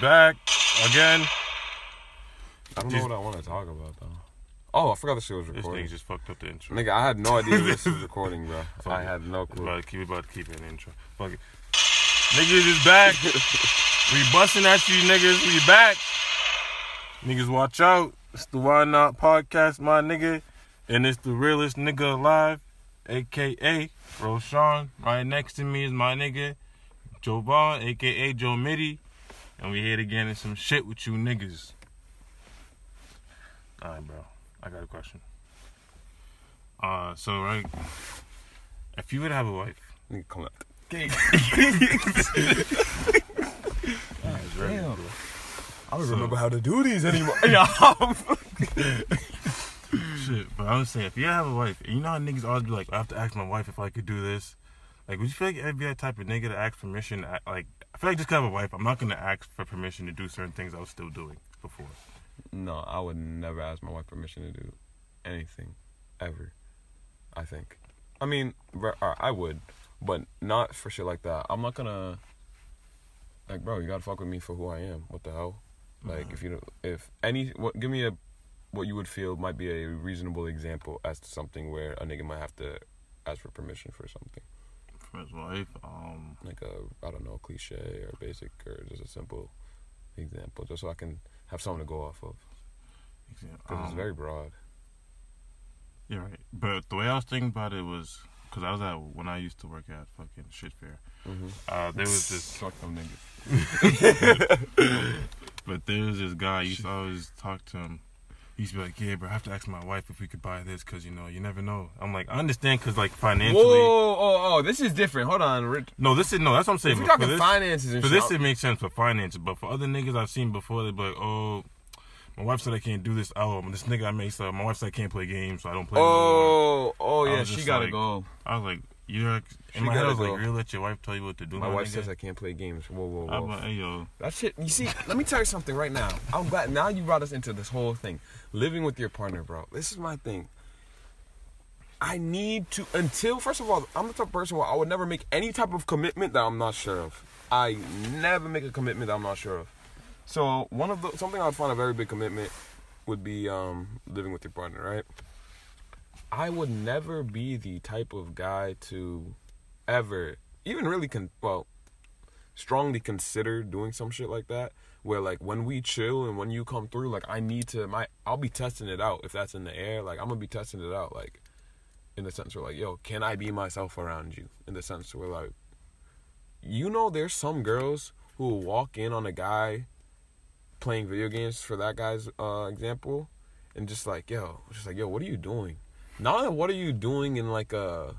back again. I don't know what I want to talk about though. Oh, I forgot the shit was recording. This recording. nigga just fucked up the intro. Nigga, I had no idea this was recording, bro. Fuck I it. had no We clue. about to keep, we about to keep it an intro. Fuck it. Niggas is back. we busting at you niggas. We back. Niggas watch out. It's the Why Not podcast, my nigga. And it's the realest nigga alive, aka Roshan. Right next to me is my nigga, Joe Vaughn, aka Joe Mitty. And we here to get in some shit with you niggas. Alright, bro. I got a question. Uh, so right, if you would have a wife, Nigga, come up. Damn. I don't So- remember how to do these anymore. Shit, but I'm saying, if you have a wife, and you know how niggas always be like, I have to ask my wife if I could do this. Like, would you feel like I'd be that type of nigga to ask permission? I- Like, I feel like just 'cause I have a wife, I'm not gonna ask for permission to do certain things I was still doing before. no, I would never ask my wife permission to do anything, ever. I think. I mean, uh, I would, but not for shit like that. I'm not gonna. Like, bro, you gotta fuck with me for who I am. What the hell? Like, if you don't, if any, what, give me a, what you would feel might be a reasonable example as to something where a nigga might have to ask for permission for something. For his wife, um, like a I don't know cliche or basic or just a simple example, just so I can have something to go off of because it's um, very broad. Yeah, right. But the way I was thinking about it was, because I was at, when I used to work at fucking shit fair, Mm-hmm. uh, there was this Fuck them niggas. But there's this guy, I used to always talk to him. He used to be like, yeah, bro, I have to ask my wife if we could buy this because, you know, you never know. I'm like, I understand because, like, financially. Whoa, oh, oh, this is different. Hold on, Rich. No, this is, no, that's what I'm saying. If we're for talking this, finances and for this, it makes sense for finances. But for other niggas I've seen before, they be like, oh, my wife said I can't do this. Oh, this nigga I made stuff. My wife said I can't play games, so I don't play. no more." oh, oh yeah, she gotta like, go. I was like, you're. In my head, I was like, really let your wife tell you what to do? My my wife nigga? says I can't play games. Whoa, whoa, I'm whoa. like, hey, yo. That shit. You see, let me tell you something right now. I'm glad now you brought us into this whole thing. Living with your partner, bro. This is my thing. I need to until first of all, I'm the type of person where I would never make any type of commitment that I'm not sure of. I never make a commitment that I'm not sure of. So one of the something I would find a very big commitment would be um, living with your partner, right? I would never be the type of guy to ever even really con well strongly consider doing some shit like that where like when we chill and when you come through like i need to my i'll be testing it out if that's in the air. Like i'm gonna be testing it out like in the sense where like yo can i be myself around you? In the sense where like you know there's some girls who will walk in on a guy playing video games for that guy's uh example and just like yo just like yo what are you doing not what are you doing in like a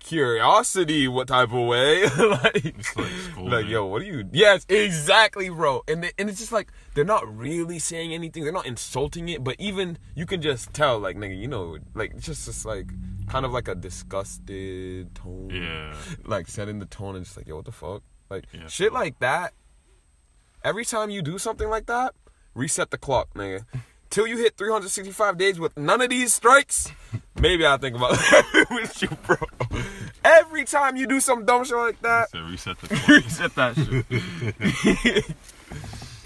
curiosity what type of way? Like like like yo what are you yes exactly bro. And they, and it's just like they're not really saying anything. They're not insulting it but even you can just tell like nigga you know like it's just just like kind of like a disgusted tone. Yeah. like setting the tone and just like yo what the fuck? Like Yeah. shit like that every time you do something like that reset the clock nigga till you hit 365 days with none of these strikes maybe i'll think about with you bro. Every time you do some dumb shit like that reset the reset that shit.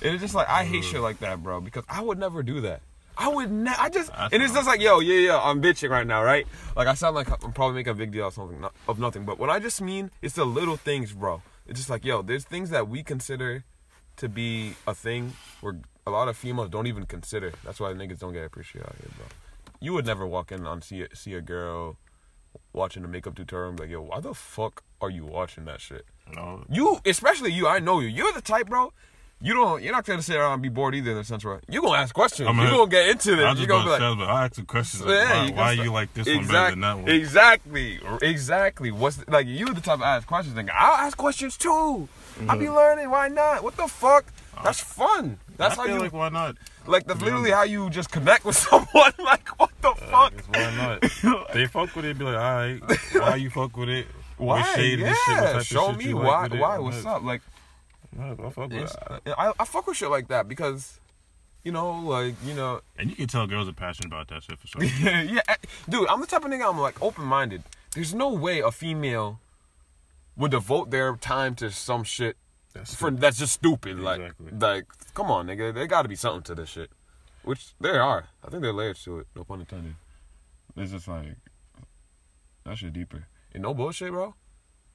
And it's just like i hate shit like that bro because i would never do that. I would ne- I just That's and it's just like yo yeah yeah I'm bitching right now right? Like I sound like I'm probably making a big deal of something not, of nothing but what I just mean it's the little things bro. It's just like yo there's things that we consider to be a thing where a lot of females don't even consider that's why niggas don't get appreciated out here bro you would never walk in on see a, see a girl watching a makeup tutorial and be like yo why the fuck are you watching that shit No. you, especially you, I know you. You're the type, bro. You don't. You're not gonna sit around and be bored either. In the sense where you're gonna ask questions. I'm you're gonna- gonna get into this. was You're just gonna be like, but I ask the questions. Like, yeah, why you why can you like this one better than that one? Exactly, exactly. What's like you're the type to ask questions. Like I'll ask questions too. I'll be learning. Why not? What the fuck? That's fun. That's Mm-hmm. I how feel you like why not? like. That's literally how you just connect with someone. Like what the fuck? Why not? they fuck with it. Be like, all right, why you fuck with it? Why? Shade of shit? Yeah, show me like why. Why? What's up? Like I fuck with it. I, I fuck with shit like that because, you know, like you know, And you can tell girls are passionate about that shit for sure. yeah, eh, dude, I'm the type of nigga. I'm like open minded. There's no way a female would devote their time to some shit That's for that's just stupid. Exactly. Like, like, come on, nigga. There got to be something to this shit. Which there are. I think there are layers to it. No pun intended. It's just like that shit deeper. And no bullshit, bro.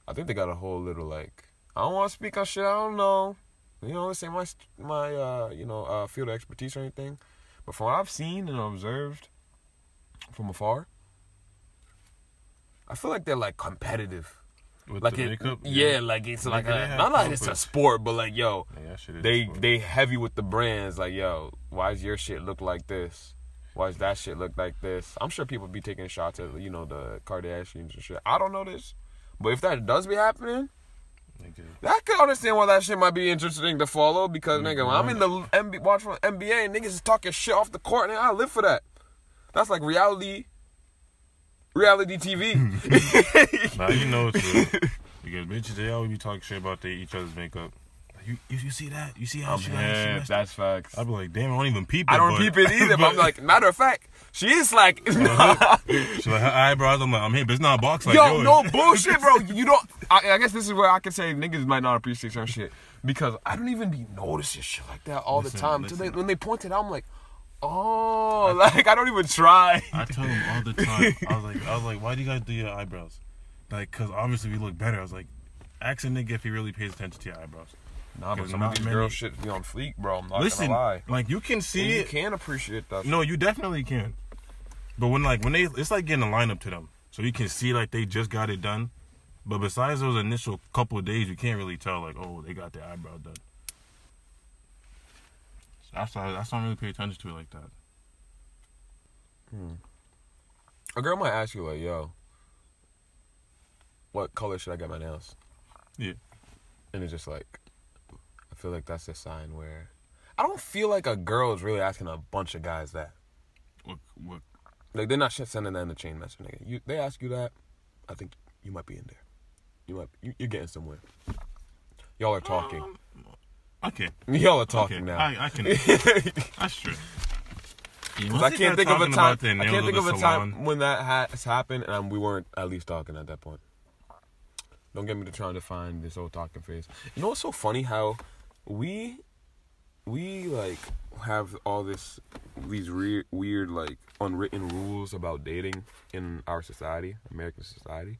I think they got a whole little like. I don't want to speak on shit. I don't know. You know, this ain't my my uh you know uh field of expertise or anything. But from what I've seen and observed from afar, I feel like they're like competitive. With Like it, makeup, yeah, like it's like they a, not like it's a sport, but like yo, Yeah, that shit is they they heavy with the brands. Like yo, why does your shit look like this? Why does that shit look like this? I'm sure people be taking shots at you know the Kardashians and shit. I don't know this, but if that does be happening, Nigga. I could understand why that shit might be interesting to follow because nigga, when I'm in the. MB, watch from NBA, niggas is talking shit off the court, and I live for that. That's like reality, reality TV. Now you know it's real. Because bitches, they always be talking shit about they each other's makeup. You, you, you see that? You see how she got she That's facts. I'd be like, damn, I don't even peep it. I don't but- peep it either, but I'm like, matter of fact, she is like, She's like, her eyebrows. I'm like, I'm here, but It's not a box like yo, yours. no bullshit, bro. You don't. I, I guess this is where I can say niggas might not appreciate certain shit because I don't even be noticing shit like that all Listen, the time. Till they, when they point it out, I'm like, oh, like I don't even try. I tell them all the time. I was like, I was like, why do you guys do your eyebrows? Like, cause obviously we look better. I was like, ask a nigga if he really pays attention to your eyebrows. Nah, but some of these girls shit be on fleek, bro. I'm not Listen, gonna lie. like you can And see you it. can appreciate that. No, you definitely can. But when like when they, it's like getting a lineup to them, so you can see like they just got it done. But besides those initial couple of days, you can't really tell like, oh, they got their eyebrow done. So that's why that's I don't really pay attention to it like that. A girl might ask you like, "Yo, what color should I get my nails?" Yeah. And it's just like, I feel like that's a sign where I don't feel like a girl is really asking a bunch of guys that. What what Like they're not sending that in the chain message, nigga. You they ask you that, I think you might be in there. You might you, you're getting somewhere. Y'all are talking. Um, okay. Y'all are talking okay. now. I, I can. that's true. Yeah, 'Cause once I can't think of a time. I can't think of the a salon, time when that has happened and we weren't at least talking at that point. Don't get me to trying to find this old talking phase. You know what's so funny? How we we like have all this these weird weird like unwritten rules about dating in our society, American society.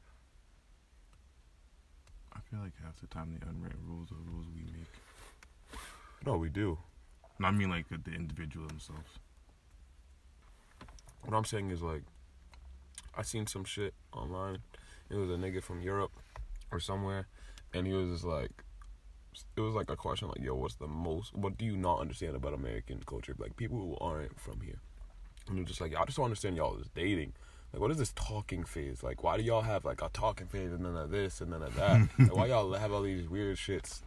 I feel like half the time the unwritten rules are rules we make. No, we do. And I mean like the, the individual themselves. What I'm saying is like, I seen some shit online. It was a nigga from Europe or somewhere, and he was just like, it was like a question like, yo, what's the most? What do you not understand about American culture? Like people who aren't from here, and they're just like, I just don't understand y'all is dating. Like, what is this talking phase? Like, why do y'all have like a talking phase and then a this and then a that? like, why y'all have all these weird shits?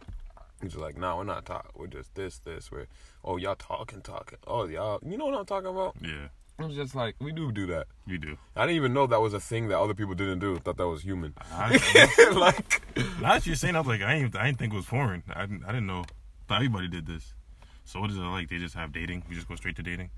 He's like, nah, we're not talking. We're just this, this. We're, oh, y'all talking, talking. Oh, y'all, you know what I'm talking about? Yeah, I was just like, we do do that. we do. I didn't even know that was a thing that other people didn't do. Thought that was human. I, like, now that you're saying, I was like, I ain't, I didn't think it was foreign. I didn't, I didn't know. Thought everybody did this. So what is it like? They just have dating. We just go straight to dating.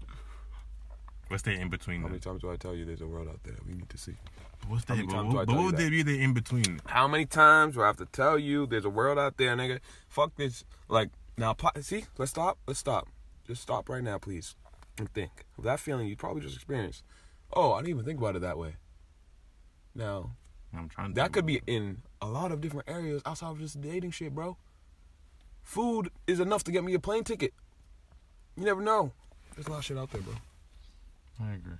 What's that in between? how many times do I tell you there's a world out there we need to see? But What's how that? many But, times do I what- tell but you what would there be there in between? How many times do I have to tell you there's a world out there, nigga? Fuck this. Like, now, see, let's stop. Let's stop. Just stop right now, please, and think of that feeling you probably just experienced. Oh, I didn't even think about it that way. Now, I'm trying. To that could be in a lot of different areas outside of just dating shit, bro. Food is enough to get me a plane ticket. You never know. There's a lot of shit out there, bro. I agree.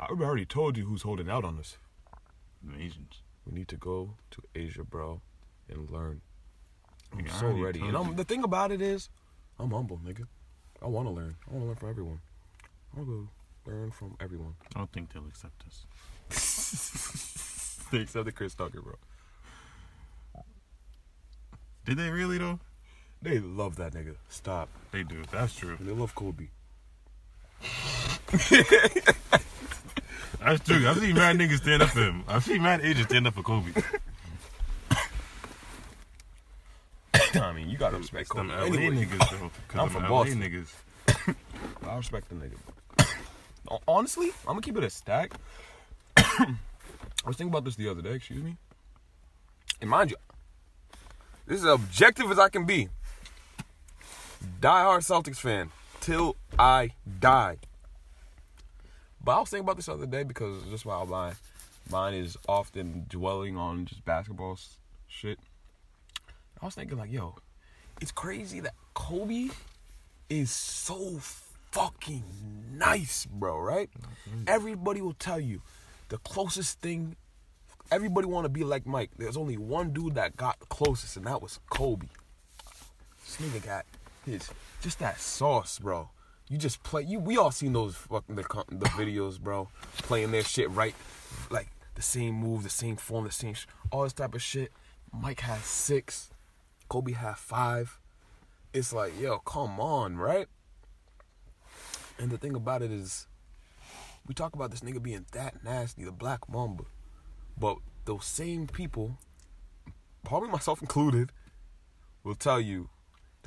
I already told you who's holding out on us. The Asians. We need to go to Asia, bro, and learn. I'm Nigga, so already ready. told And I'm, the thing about it is, I'm humble, nigga. I want to learn. I want to learn from everyone. I want to learn from everyone. I don't think they'll accept us. They accepted Chris Tucker, bro. Did they really though? They love that nigga. Stop. They do. That's true. They love Kobe. That's true. I've seen mad niggas stand up for him. I've seen mad agents stand up for Kobe. I mean, you gotta respect It's them Kobe. LA Anyway, niggas though. 'cause I'm them from LA Boston. niggas. I respect the nigga. Hon- Honestly, I'm gonna keep it a stack. I was thinking about this the other day. Excuse me. And mind you, this is as objective as I can be. Die-hard Celtics fan till I die. But I was thinking about this the other day because just while my mind is often dwelling on just basketball shit. I was thinking like, yo, it's crazy that Kobe is so fucking nice, bro, right? Mm-hmm. Everybody will tell you the closest thing everybody want to be like Mike. There's only one dude that got the closest and that was Kobe. This nigga got his just that sauce, bro. You just play you we all seen those fucking the, the videos, bro. Playing their shit right like the same move, the same form, the same sh- all this type of shit. Mike has 6, Kobe had 5 it's like, yo, come on, right? And the thing about it is, we talk about this nigga being that nasty, the Black Mamba, but those same people, probably myself included, will tell you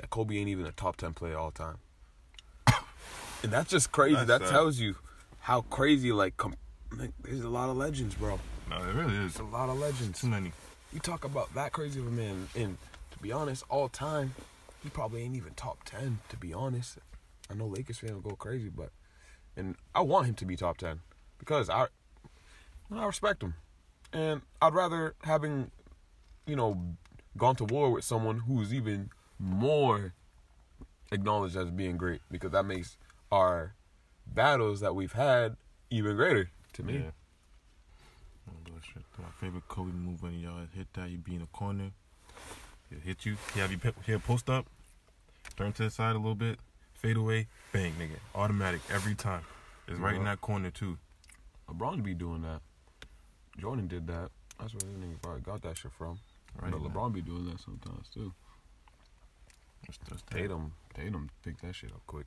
that Kobe ain't even a top ten player all time. and that's just crazy. That's that sad. tells you how crazy. Like, com- like, there's a lot of legends, bro. No, it really is. There's a lot of legends. Too many. You talk about that crazy of a man, and to be honest, all time, he probably ain't even top ten. To be honest, I know Lakers fans will go crazy, but and I want him to be top ten because I, I respect him, and I'd rather having, you know, gone to war with someone who's even more acknowledged as being great because that makes our battles that we've had even greater to me. Yeah. My favorite Kobe move when y'all hit that, you be in a corner, he'll hit you, he have you here post up, turn to the side a little bit, fade away, bang, nigga. Automatic every time. It's right in that corner too. LeBron be doing that. Jordan did that. That's where this nigga probably got that shit from. Right. but LeBron be doing that sometimes too. That's, that's that. Tatum, Tatum picked that shit up quick.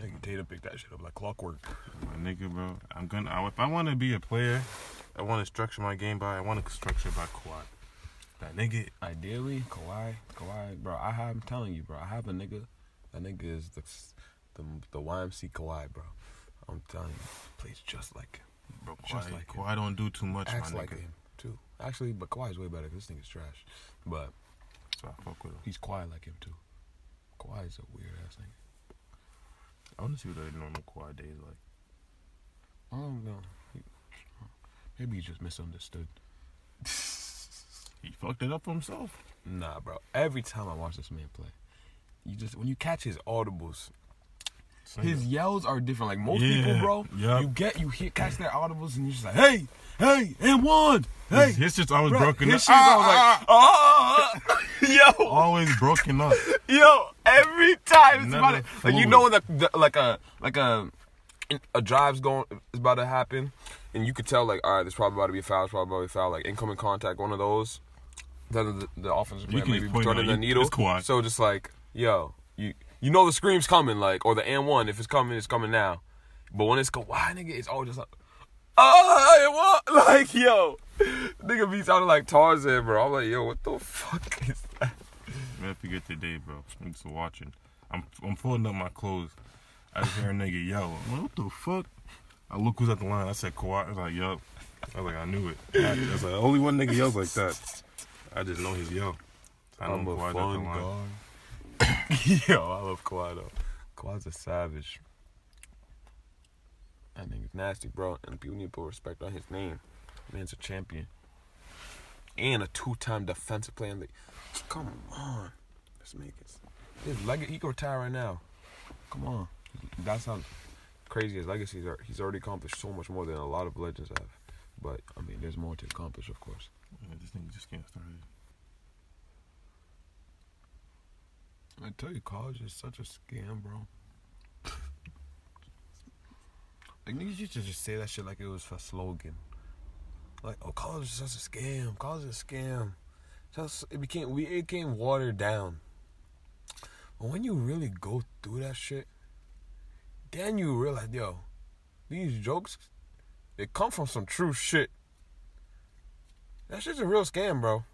Nigga. Tatum picked that shit up like clockwork. My nigga, bro. I'm gonna. I, if I want to be a player, I want to structure my game by. I want to structure it by Kawhi. That nigga. Ideally, Kawhi, Kawhi, bro. I have, I'm telling you, bro. I have a nigga. That nigga is the the the YMC Kawhi, bro. I'm telling you, plays just like him. Bro, Just Kawhi, like Kawhi don't do too much, acts my like nigga. him too. Actually, but Kawhi's way better. 'cause This nigga's trash, but So I fuck with him. he's quiet like him too. Kawhi's a weird ass nigga. I want to see what a normal Kawhi day is like. I don't know. He- Maybe he just misunderstood. He fucked it up for himself. Nah, bro. Every time I watch this man play, you just when you catch his audibles, his yells are different. Like most people, bro, yup. you get you hear catch their audibles and you're just like, hey, hey, and one, hey. his, his shit's always Bro, broken his up. shit's ah, always like, Ah, oh, yo, always broken up. yo, every time it's about it. Like you know the, like a like a a drive's going is about to happen, and you could tell like, all right, there's probably about to be a foul, it's probably about to be a foul, like incoming contact, one of those. Then the, the offensive player maybe just point turning out, the needle. it's. So just like, yo, you you know the scream's coming, like, or the and one, if it's coming, it's coming now. But when it's Kawhi, nigga, it's all just like, oh, what? Like, yo, nigga be sounding like Tarzan, bro. I'm like, yo, what the fuck is that? Man, forget today, bro. I'm just watching. I'm I'm folding up my clothes. I just hear a nigga yell. I'm like, what the fuck? I look who's at the line. I said Kawhi. I was like, yup. I was like, I knew it. I was like, only one nigga yells like that. I just know his yell. I know I'm a Kawhi's at the line. guy. Yo, I love Kawhi though. Kawhi's a savage. That nigga's nasty, bro. And people need to put respect on his name. Man's a champion. And a two-time defensive player. in the- Come on. Let's make it. His leg- he could retire right now. Come on. That's how crazy his legacy is. He's already accomplished so much more than a lot of legends have. But, I mean, there's more to accomplish, of course. Yeah, this nigga just can't start it. I tell you, college is such a scam, bro. like niggas used to just say that shit like it was for slogan. Like, oh, college is such a scam. College is a scam. Just it became we it became watered down. But when you really go through that shit, then you realize, yo, these jokes, they come from some true shit. That shit's a real scam, bro.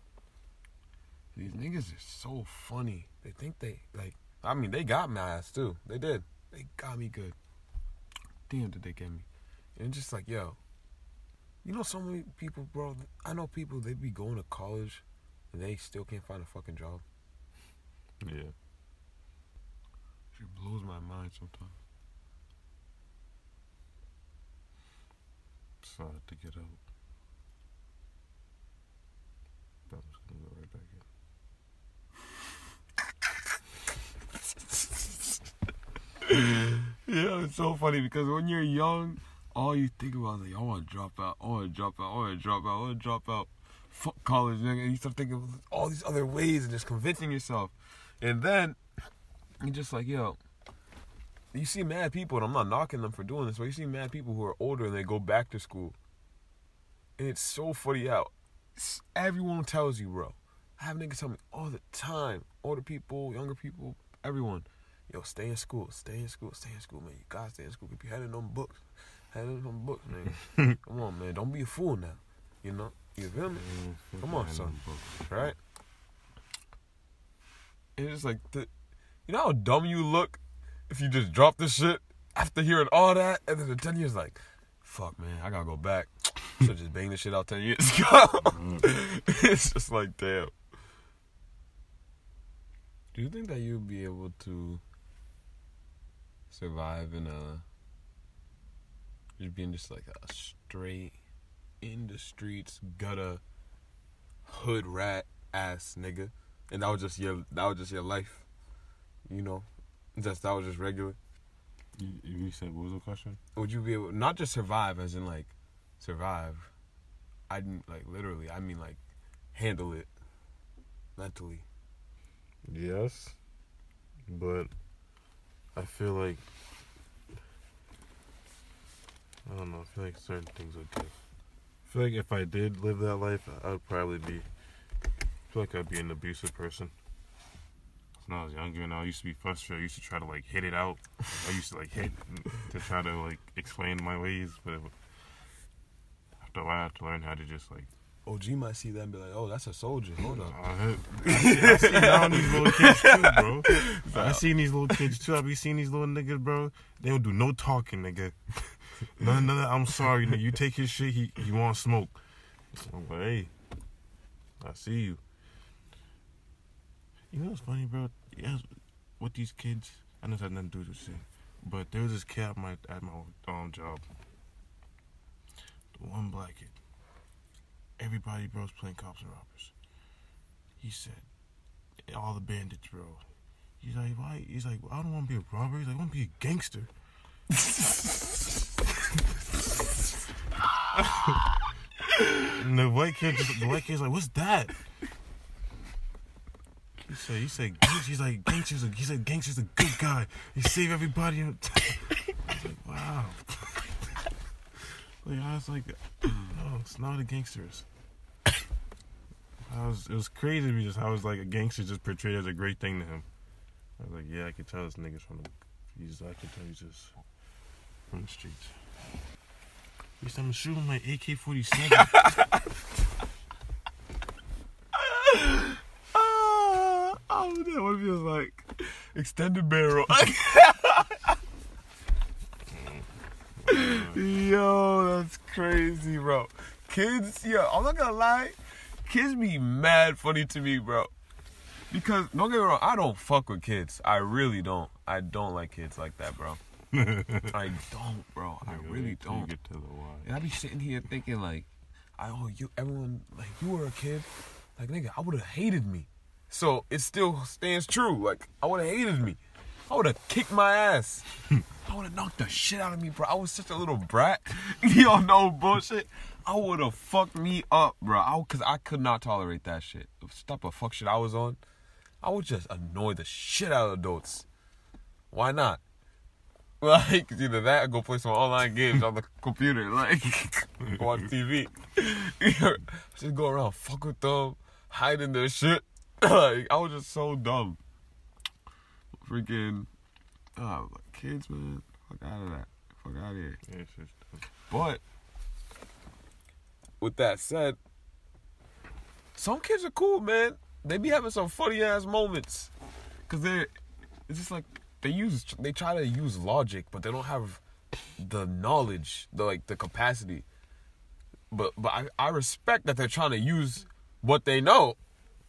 These niggas are so funny. They think they like. I mean, they got my ass too. They did. They got me good. Damn, did they get me? And just like, yo, You know, so many people, bro. I know people. They be going to college, and they still can't find a fucking job. Yeah. It blows my mind sometimes. So I had to get out. But I'm just gonna go right back in. Yeah, it's so funny because when you're young, all you think about is like, I want to drop out, I want to drop out, I want to drop out, I want to drop out. Fuck college, nigga. And you start thinking of all these other ways and just convincing yourself. And then you're just like, yo, you see mad people, and I'm not knocking them for doing this, but you see mad people who are older and they go back to school. And it's so funny how everyone tells you, bro. I have niggas tell me all the time, older people, younger people, everyone. Yo, stay in school, stay in school, stay in school, man. You gotta stay in school. Keep your head in them books. Head in them books, man. Come on, man. Don't be a fool now. You know? You feel me? Come on, son. Right? It's like, the, you know how dumb you look if you just drop this shit after hearing all that? And then in 10 years, like, fuck, man, I gotta go back. so just bang this shit out 10 years ago. it's just like, damn. Do you think that you'd be able to survive in a just being just like a straight in the streets gutter hood rat ass nigga, and that was just your that was just your life, you know, just that was just regular. You, you said what was the question? Would you be able not just survive as in like survive? I didn't like literally. I mean like handle it mentally. Yes, but I feel like I don't know. I feel like certain things would get. I feel like if I did live that life, I would probably be. I feel like I'd be an abusive person. When I was younger, and I used to be frustrated. I used to try to like hit it out. I used to like hit to try to like explain my ways, but after a while, I had to learn how to just like OG might see that and be like, "Oh, that's a soldier." Hold up. I, I see, I see now these little kids too, bro. I seen these little kids too. I be seeing these little niggas, bro. They don't do no talking, nigga. None, none of, I'm sorry, nigga. You take his shit, he he want smoke. I'm like, hey, I see you. You know what's funny, bro? Yeah, with these kids, I know had nothing to do with this shit, but there was this kid at my at my um job. The one black kid. Everybody, bro's playing cops and robbers. He said, all the bandits, bro. He's like, why? He's like, I don't want to be a robber. He's like, I want to be a gangster. and the white kid, just, the white kid's like, what's that? He said, he said, he's like, gangster's a, he said, gangster's a good guy. He saved everybody. Like, wow. Like, I was like, no, it's not a gangsters. I was, it was crazy to me just how was like a gangster just portrayed as a great thing to him. I was like, yeah, I could tell this nigga's from the, he's, I could tell he's just from the streets. He said, I'm shooting my AK-47. Ah, oh, that feels like. Extended barrel. Yo, that's crazy, bro. Kids, yo, I'm not gonna lie. Kids be mad funny to me, bro. Because don't get me wrong, I don't fuck with kids. I really don't. I don't like kids like that, bro. I don't, bro. I really Wait till you don't. Get to the why. And I be sitting here thinking like, I oh you everyone like you were a kid, like nigga, I would have hated me. So it still stands true. Like I would have hated me. I would have kicked my ass. I would have knocked the shit out of me, bro. I was such a little brat. don't know bullshit. I would have fucked me up, bro. I, Cause I could not tolerate that shit. Stop the fuck shit I was on, I would just annoy the shit out of adults. Why not? Like either that or go play some online games on the computer, like on TV. just go around, fuck with them, hiding their shit. like I was just so dumb. Freaking, oh, kids, man, fuck out of that, fuck out of here. But with that said, some kids are cool, man. They be having some funny ass moments, cause they're it's just like they use they try to use logic, but they don't have the knowledge, the like the capacity. but but I, I respect that they're trying to use what they know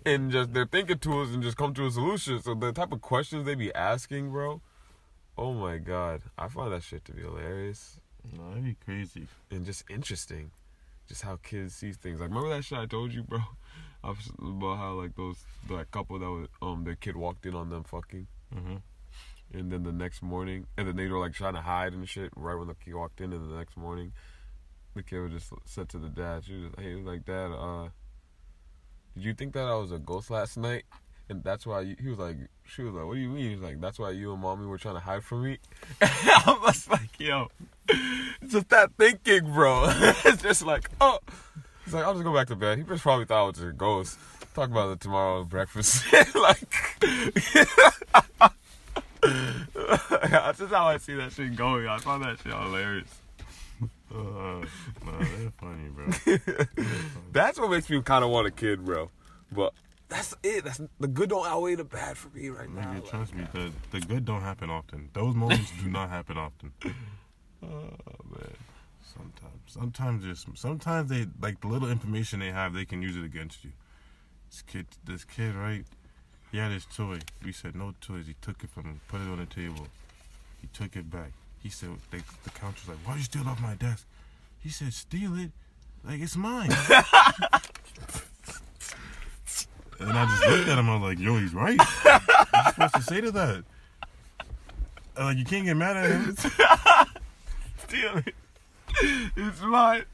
and just their thinking tools and just come to a solution. So the type of questions they be asking, bro. Oh my god, I find that shit to be hilarious No, that'd be crazy. and just interesting. Just how kids see things. Like remember that shit I told you, bro? About how like those that couple that was um their kid walked in on them fucking, Mhm. and then the next morning, and then they were like trying to hide and shit right when the kid walked in, and the next morning, the kid was just said to the dad, she was hey, he was like, Dad, uh, did you think that I was a ghost last night? And that's why you, he was like, she was like, what do you mean? He's like, that's why you and mommy were trying to hide from me. I was like, yo, just that thinking, bro. it's just like, oh. He's like, I'll just go back to bed. He just probably thought it was a ghost. Talk about it tomorrow at breakfast. like, that's just how I see that shit going. I find that shit hilarious. Uh, they're funny, bro. That's what makes me kind of want a kid, bro. But that's it. That's the good don't outweigh the bad for me right now. Nigga, Like, trust me, the the good don't happen often. Those moments do not happen often. oh man. Sometimes, sometimes just sometimes they like the little information they have, they can use it against you. This kid, this kid, right? He had his toy. We said no toys. He took it from him, put it on the table. He took it back. He said, they, the counselor's like, why'd you steal it off my desk? He said, steal it? Like, it's mine. and I just looked at him. I was like, yo, he's right. What you supposed to say to that? Uh, Like, you can't get mad at him. Steal it. It's mine.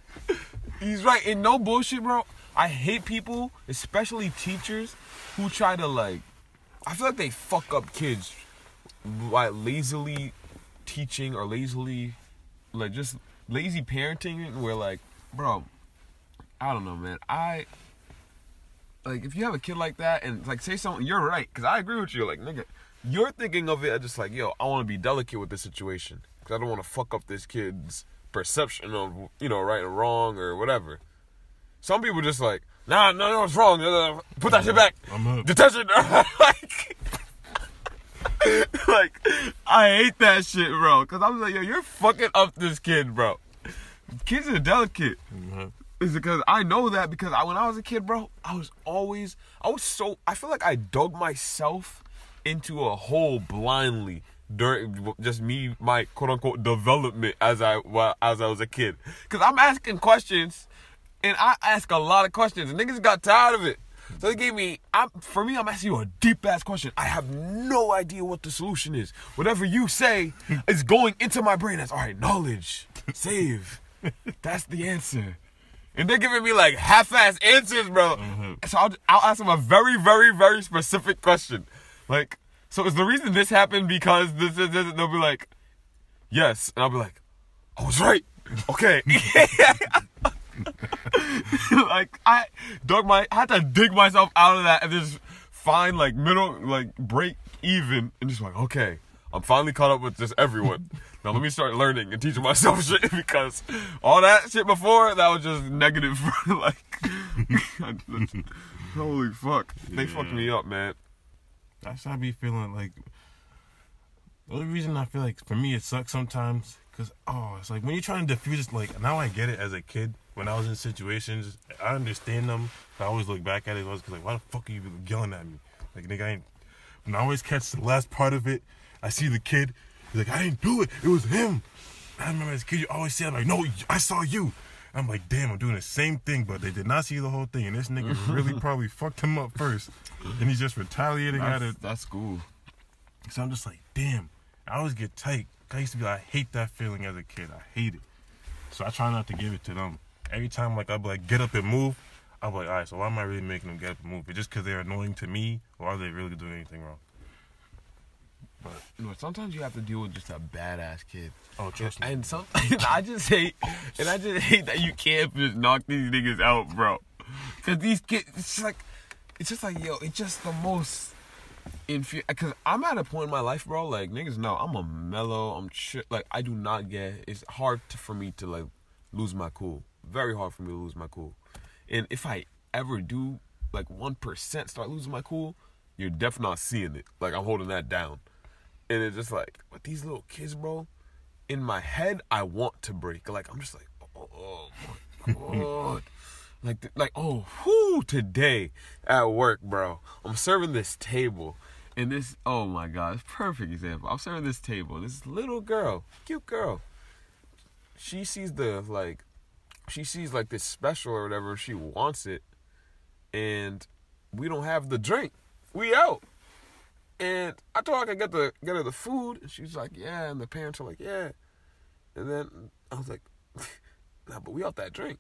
He's right. And no bullshit, bro. I hate people, especially teachers, who try to like. I feel like they fuck up kids by lazily teaching or lazily, like just lazy parenting. Where like, bro, I don't know, man. I like if you have a kid like that and like say something, you're right. Cause I agree with you. Like, nigga, you're thinking of it as just like, yo, I want to be delicate with this situation because I don't want to fuck up this kid's perception of you know right and wrong or whatever. Some people just like, nah, no, no, it's wrong. Put that shit back. I'm up. Detention. like, like, I hate that shit, bro. Cause I'm like, yo, you're fucking up this kid, bro. Kids are delicate. Mhm. Is because I know that because I, when I was a kid, bro, I was always, I was so, I feel like I dug myself into a hole blindly during just me, my quote unquote development as I well, as I was a kid. Cause I'm asking questions, and I ask a lot of questions, and niggas got tired of it. So they gave me, I'm, for me, I'm asking you a deep ass question. I have no idea what the solution is. Whatever you say is going into my brain as, all right, knowledge, save. That's the answer. And they're giving me like half-ass answers, bro. Mhm. So I'll, I'll ask them a very, very, very specific question. Like, so is the reason this happened because this is, this, they'll be like, yes. And I'll be like, I was right. Okay. like I dug my I had to dig myself out of that and just find like middle like break even and just like okay I'm finally caught up with just everyone now let me start learning and teaching myself shit because all that shit before that was just negative like holy fuck. They fucked me up man. That's how I be feeling like. The only reason I feel like for me it sucks sometimes because oh it's like when you're trying to diffuse it like now I get it as a kid when I was in situations I understand them but I always look back at it I was like why the fuck are you yelling at me? Like nigga I ain't when I always catch the last part of it I see the kid he's like I didn't do it it was him I remember as a kid you always say I'm like no I saw you I'm like damn I'm doing the same thing but they did not see the whole thing and this nigga mm-hmm. really probably fucked him up first and he's just retaliating at it that's cool so I'm just like, damn. I always get tight. I used to be like, I hate that feeling as a kid. I hate it. So I try not to give it to them. Every time, like, I'll be like, get up and move. I'll be like, all right, so why am I really making them get up and move? It's just because they're annoying to me, or are they really doing anything wrong? But, you know, sometimes you have to deal with just a badass kid oh, trust me. And some, I just hate, and I just hate that you can't just knock these niggas out, bro. Cause these kids, it's just like, it's just like, yo, it's just the most. Infu- Cause I'm at a point in my life, bro. Like niggas know I'm a mellow. I'm chill. Like I do not get. It's hard to, for me to like lose my cool. Very hard for me to lose my cool. And if I ever do, like one percent start losing my cool, you're definitely not seeing it. Like I'm holding that down. And it's just like with these little kids, bro in my head, I want to break. Like I'm just like, oh, oh god. Like, like, oh, whoo, today at work, bro. I'm serving this table. And this, oh my God, perfect example. I'm serving this table. This little girl, cute girl. She sees the, like, she sees like this special or whatever. She wants it. And we don't have the drink. We out. And I told her I could get the get her the food. And she's like, yeah. And the parents are like, yeah. And then I was like, nah, but we out that drink.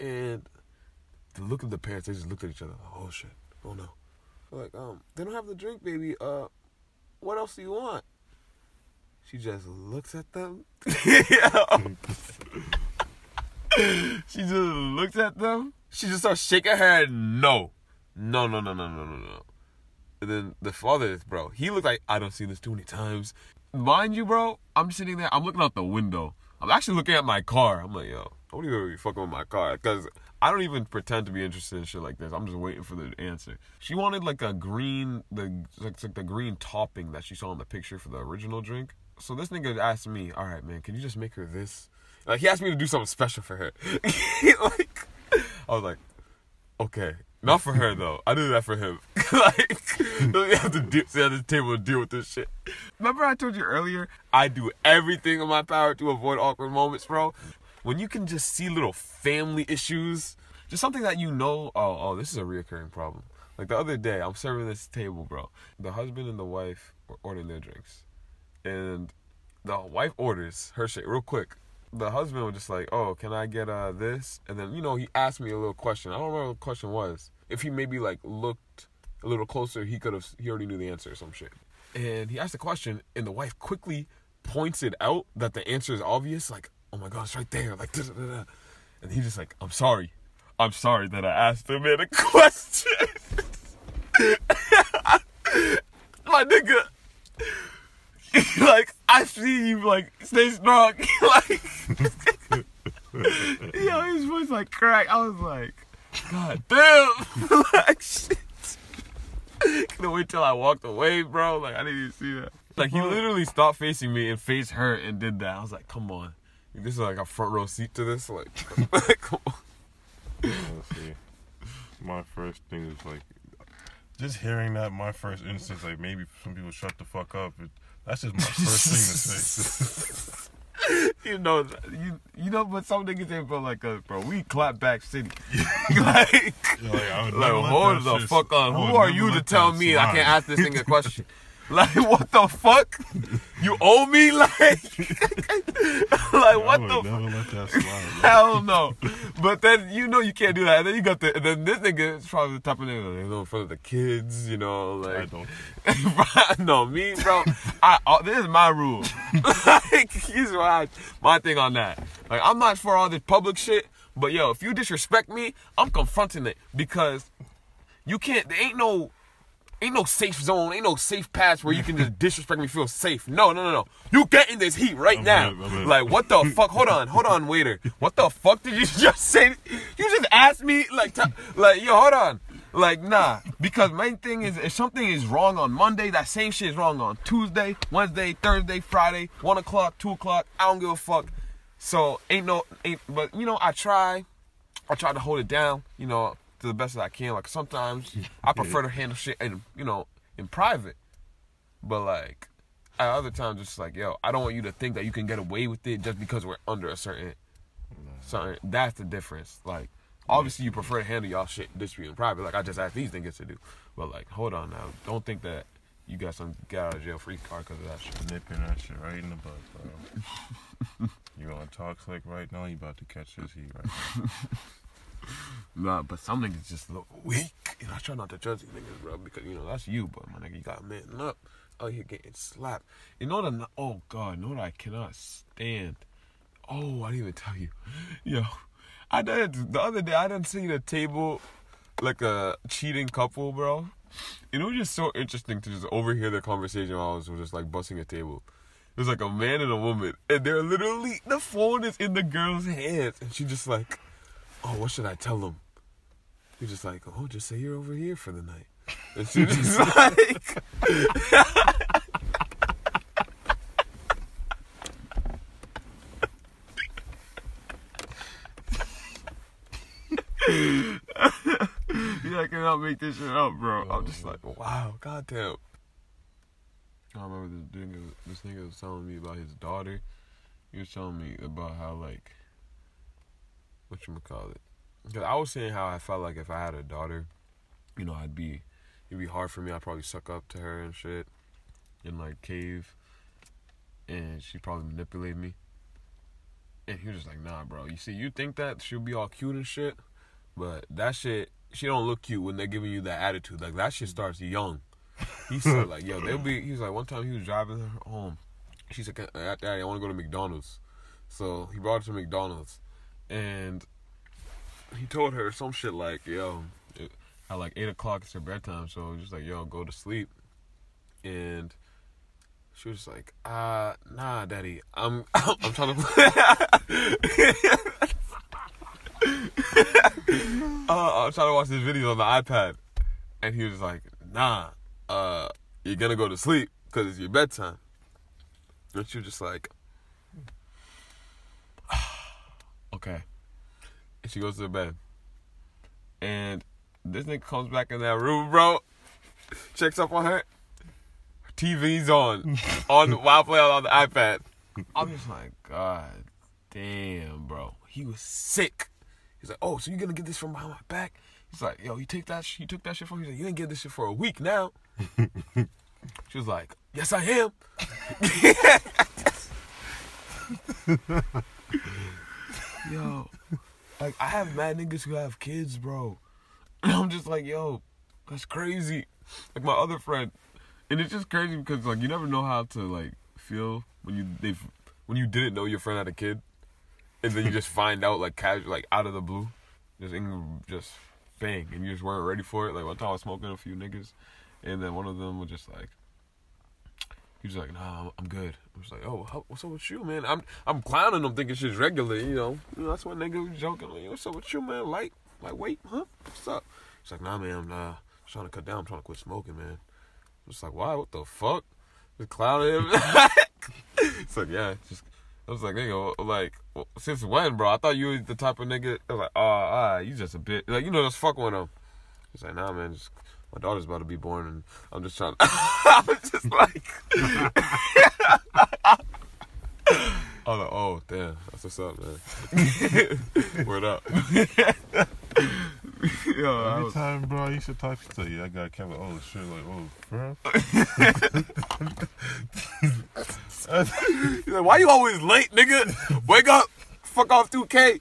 And the look of the parents, they just looked at each other. Oh shit. Oh no. They're like, um, they don't have the drink, baby. Uh, what else do you want? She just looks at them. she just looks at them. She just starts shaking her head. No, no, no, no, no, no, no, no. And then the father, bro, he looked like I don't see this too many times. Mind you, bro, I'm sitting there. I'm looking out the window. I'm actually looking at my car. I'm like, yo, I don't even be fucking with my car because I don't even pretend to be interested in shit like this. I'm just waiting for the answer. She wanted like a green, the like, like the green topping that she saw in the picture for the original drink. So this nigga asked me, all right, man, can you just make her this? Like he asked me to do something special for her. like I was like, okay. Not for her though. I did that for him. like, you have to deal, sit at the table and deal with this shit. Remember I told you earlier? I do everything in my power to avoid awkward moments, bro. When you can just see little family issues, just something that you know, oh, oh, this is a reoccurring problem. Like the other day, I'm serving this table, bro. The husband and the wife were ordering their drinks, and the wife orders her shit real quick the husband was just like, "Oh, can I get uh this?" And then you know he asked me a little question. I don't remember what the question was. If he maybe like looked a little closer, he could have. He already knew the answer or some shit. And he asked the question, and the wife quickly points it out that the answer is obvious. Like, "Oh my god, it's right there!" Like, da-da-da-da. and he's just like, "I'm sorry, I'm sorry that I asked him man a question." my nigga. like I see you like stay strong. like yo, his voice like crack. I was like, God damn, like shit. Couldn't wait till I walked away, bro. Like I didn't even see that. Like he literally stopped facing me and faced her and did that. I was like, come on, this is like a front row seat to this. Like, come on. Let's see. My first thing is like, just hearing that. My first instance, like maybe some people shut the fuck up. It, that's just my first thing to say. you know, you you know, but some niggas ain't feel like us, bro. We clap back city. like, Yo, like, like hold the fuck would Who are you to tell me I can't ask this nigga a question? Like what the fuck? You owe me? Like, like what would the? never let that slide. Hell no. But then you know you can't do that. And then you got the. Then this nigga is probably the type of nigga, you know, in front of the kids, you know, like I don't. no, me, bro. I, uh, this is my rule. like, here's my my thing on that. Like, I'm not for all this public shit, but yo, if you disrespect me, I'm confronting it because you can't. There ain't no. Ain't no safe zone, ain't no safe pass where you can just disrespect me, feel safe. No, no, no, no. You get in this heat right I'm now. in, I'm. Like, what the fuck? Hold on, hold on, waiter. What the fuck did you just say? You just asked me, like, t- like, yo, hold on. Like, nah. Because main thing is, if something is wrong on Monday, that same shit is wrong on Tuesday, Wednesday, Thursday, Friday, 1 o'clock, 2 o'clock. I don't give a fuck. So, ain't no, ain't, but, you know, I try. I try to hold it down, you know, to the best that I can. Like, sometimes I prefer to handle shit in, you know, in private. But, like, at other times, it's like, yo, I don't want you to think that you can get away with it just because we're under a certain, certain. That's the difference. Like, obviously, you prefer to handle y'all shit discreet in private, like I just asked these niggas to do. But like, hold on now, don't think that you got some get out of jail free card because of that shit. Nipping that shit right in the butt, bro. you on talk slick right now? You about to catch this heat right now? Nah, but some niggas just look weak. And I try not to judge these niggas, bro, because you know that's you, but my nigga, you got man up. Oh, you're getting slapped. You know the oh god, what I cannot stand. Oh, I didn't even tell you, yo. I did the other day. I didn't see the table like a cheating couple, bro. It was just so interesting to just overhear their conversation while I was just like busting a table. It was like a man and a woman, and they're literally the phone is in the girl's hands, and she just like, oh, what should I tell them? You're just like, oh, just say you're over here for the night. And she's just like. yeah, I cannot make this shit up, bro. Oh, I'm just like, oh, wow, goddamn. I remember this nigga, this nigga was telling me about his daughter. He was telling me about how, like, what you call it? Because I was saying how I felt like if I had a daughter, you know, I'd be, it'd be hard for me. I'd probably suck up to her and shit, and like cave, and she'd probably manipulate me. And he was just like, nah, bro. You see, you think that she'll be all cute and shit, but that shit, she don't look cute when they're giving you that attitude. Like that shit starts young. He said like, yo, they'll be. He was like, one time he was driving her home. She said, uh, uh, Daddy, I want to go to McDonald's. So he brought her to McDonald's, and he told her some shit like, yo, at like eight o'clock it's her bedtime. So just like, yo, go to sleep, and. She was like, uh, nah, daddy, I'm, I'm trying to, uh, I'm trying to watch this video on the iPad. And he was like, nah, uh, you're gonna go to sleep because it's your bedtime. And she was just like, okay. And she goes to the bed. And this nigga comes back in that room, bro. Checks up on her. TV's on, on while playing on the iPad. I'm just like, God damn, bro. He was sick. He's like, oh, so you're gonna get this from behind my back? He's like, yo, you take that, sh- you took that shit from me. He's like, you didn't get this shit for a week now. she was like, yes, I am. yo, like I have mad niggas who have kids, bro. And I'm just like, yo, that's crazy. Like my other friend, and it's just crazy because like you never know how to like feel when you they when you didn't know your friend had a kid, and then you just find out like casual like out of the blue, just in, just bang, and you just weren't ready for it. Like one time I was smoking a few niggas, and then one of them was just like. He was like, "Nah, I'm, good." I was like, "Oh, how, what's up with you, man?" I'm I'm clowning them, thinking shit's regular, you know. You know that's what nigga was joking. Like, what's up with you, man? Light, like, wait, huh? What's up? He's like, "Nah, man, I'm uh, trying to cut down. I'm trying to quit smoking, man." I'm just like, "Why? What the fuck?" Just clowning him. it's like, yeah, just. I was like, nigga, like, since when, bro? I thought you was the type of nigga. I was like, oh, ah, you just a bit, like, you know, just fuck of them. He's like, nah, man, just my daughter's about to be born, and I'm just trying. To I was just like, like, oh damn, that's what's up, man. Word up. Yo, Every was- time, bro, I used to talk to you. I got Kevin. Oh shit, like, oh, bro. He's like, why you always late, nigga? Wake up, fuck off 2K.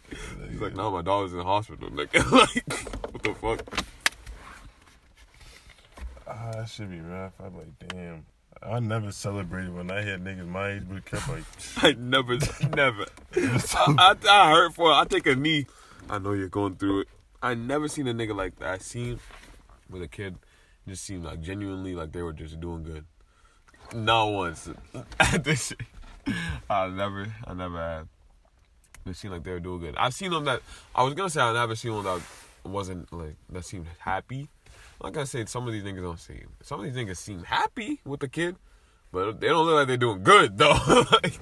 He's like, no, my daughter's in the hospital, nigga. like, what the fuck? Ah, that should be rough. I'm like, damn. I never celebrated when I had niggas my age, but it kept like, I never, never. I, I, I hurt for it. I take a knee. I know you're going through it. I never seen a nigga like that. I seen with a kid, just seemed like genuinely like they were just doing good. Not once. this. I never, I never had. They seemed like they were doing good. I've seen them that I was gonna say I never seen one that wasn't like that seemed happy. Not gonna say some of these niggas don't seem. Some of these niggas seem happy with the kid, but they don't look like they're doing good though. like,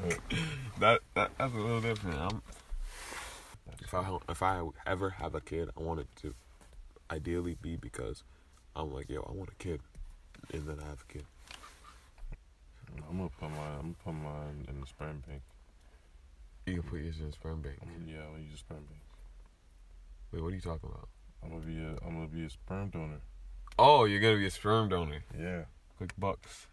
that, that that's a little different. I'm, if I if I ever have a kid, I want it to ideally be because I'm like, yo, I want a kid, and then I have a kid. I'm gonna put mine. I'm gonna put mine in the sperm bank. You can put yours in the sperm bank. I'm yeah, I'm gonna use a sperm bank. Wait, what are you talking about? I'm gonna be a. I'm gonna be a sperm donor. Oh, you're gonna be a sperm donor. Yeah. Quick bucks.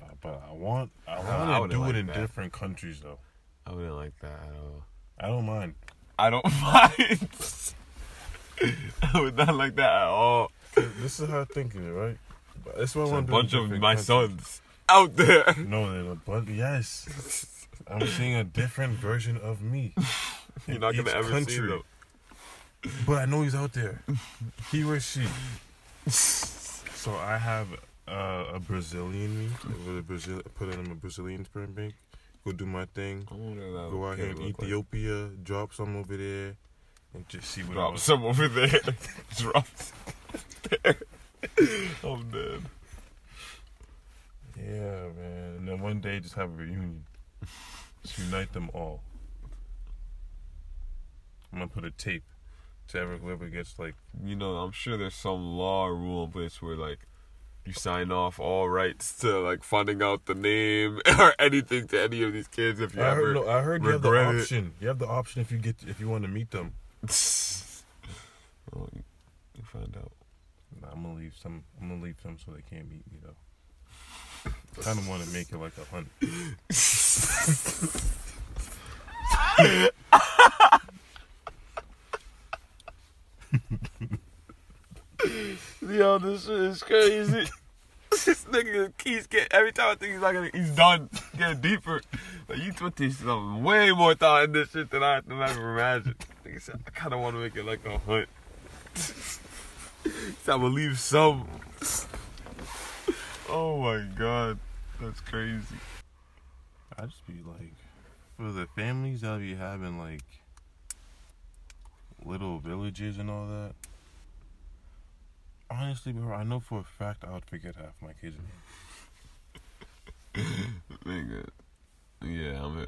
Uh, But I want. I I want to do like it in that. different countries though. I wouldn't like that at all. I don't mind. I don't mind. I would not like that at all. This is how I'm thinking it, right? But that's what I a want do. bunch of my countries. sons out there. No, there's a bunch. Yes. I'm seeing a different version of me. You're not gonna ever see them. But I know he's out there. He or she. So I have uh, a Brazilian me. With a Brazil, put it in a Brazilian sperm bank. Go do my thing. I wonder what that Go out here in look like. Ethiopia. Drop some over there, and just see what. Drop else. some over there. Drop some there. I'm dead. Yeah, man. And then one day just have a reunion. Just unite them all. I'm gonna put a tape to ever whoever gets like You know, I'm sure there's some law or rule in place where like you sign off all rights to like finding out the name or anything to any of these kids if you I ever heard, no, I heard you have the regret it. option. You have the option if you get if you want to meet them. you, you find out. Nah, I'm gonna leave some. I'm gonna leave some so they can't meet me though. I kind of want to make it like a hunt. Yo, this shit is crazy. this nigga keeps getting every time I think he's not gonna he's done getting deeper. But you put these some way more thought in this shit than I than I ever imagined. Nigga said I kinda wanna make it like a hunt. so gonna leave some. Oh my god. That's crazy. I just be like, for the families that be having like little villages and all that. Honestly, bro, I know for a fact I would forget half my kids' names. Nigga. Yeah, I'm a,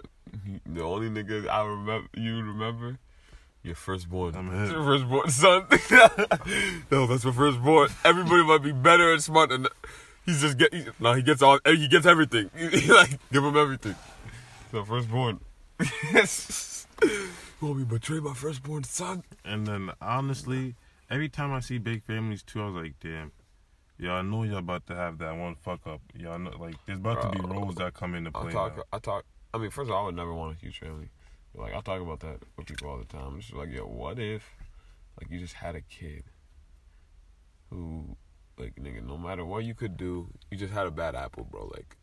the only nigga I remember you remember your firstborn. I'm him. Your firstborn son. no, that's my firstborn. Everybody might be better and smart than he's just get he, no, he gets all he gets everything. like give him everything. So firstborn. Yes. Want me betray my firstborn son? And then honestly, every time I see big families too, I was like, damn. Y'all know y'all about to have that one fuck up. Y'all know like there's about to be roles that come into I play. talk. now. I talk. I mean, first of all, I would never want a huge family. Like I talk about that with people all the time. It's just like, yo, what if, like, you just had a kid who, like, nigga, no matter what you could do, you just had a bad apple, bro. Like,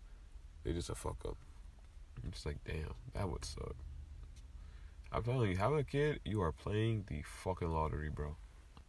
they just a fuck up. I'm just like, damn, that would suck. I'm telling you, having a kid, you are playing the fucking lottery, bro.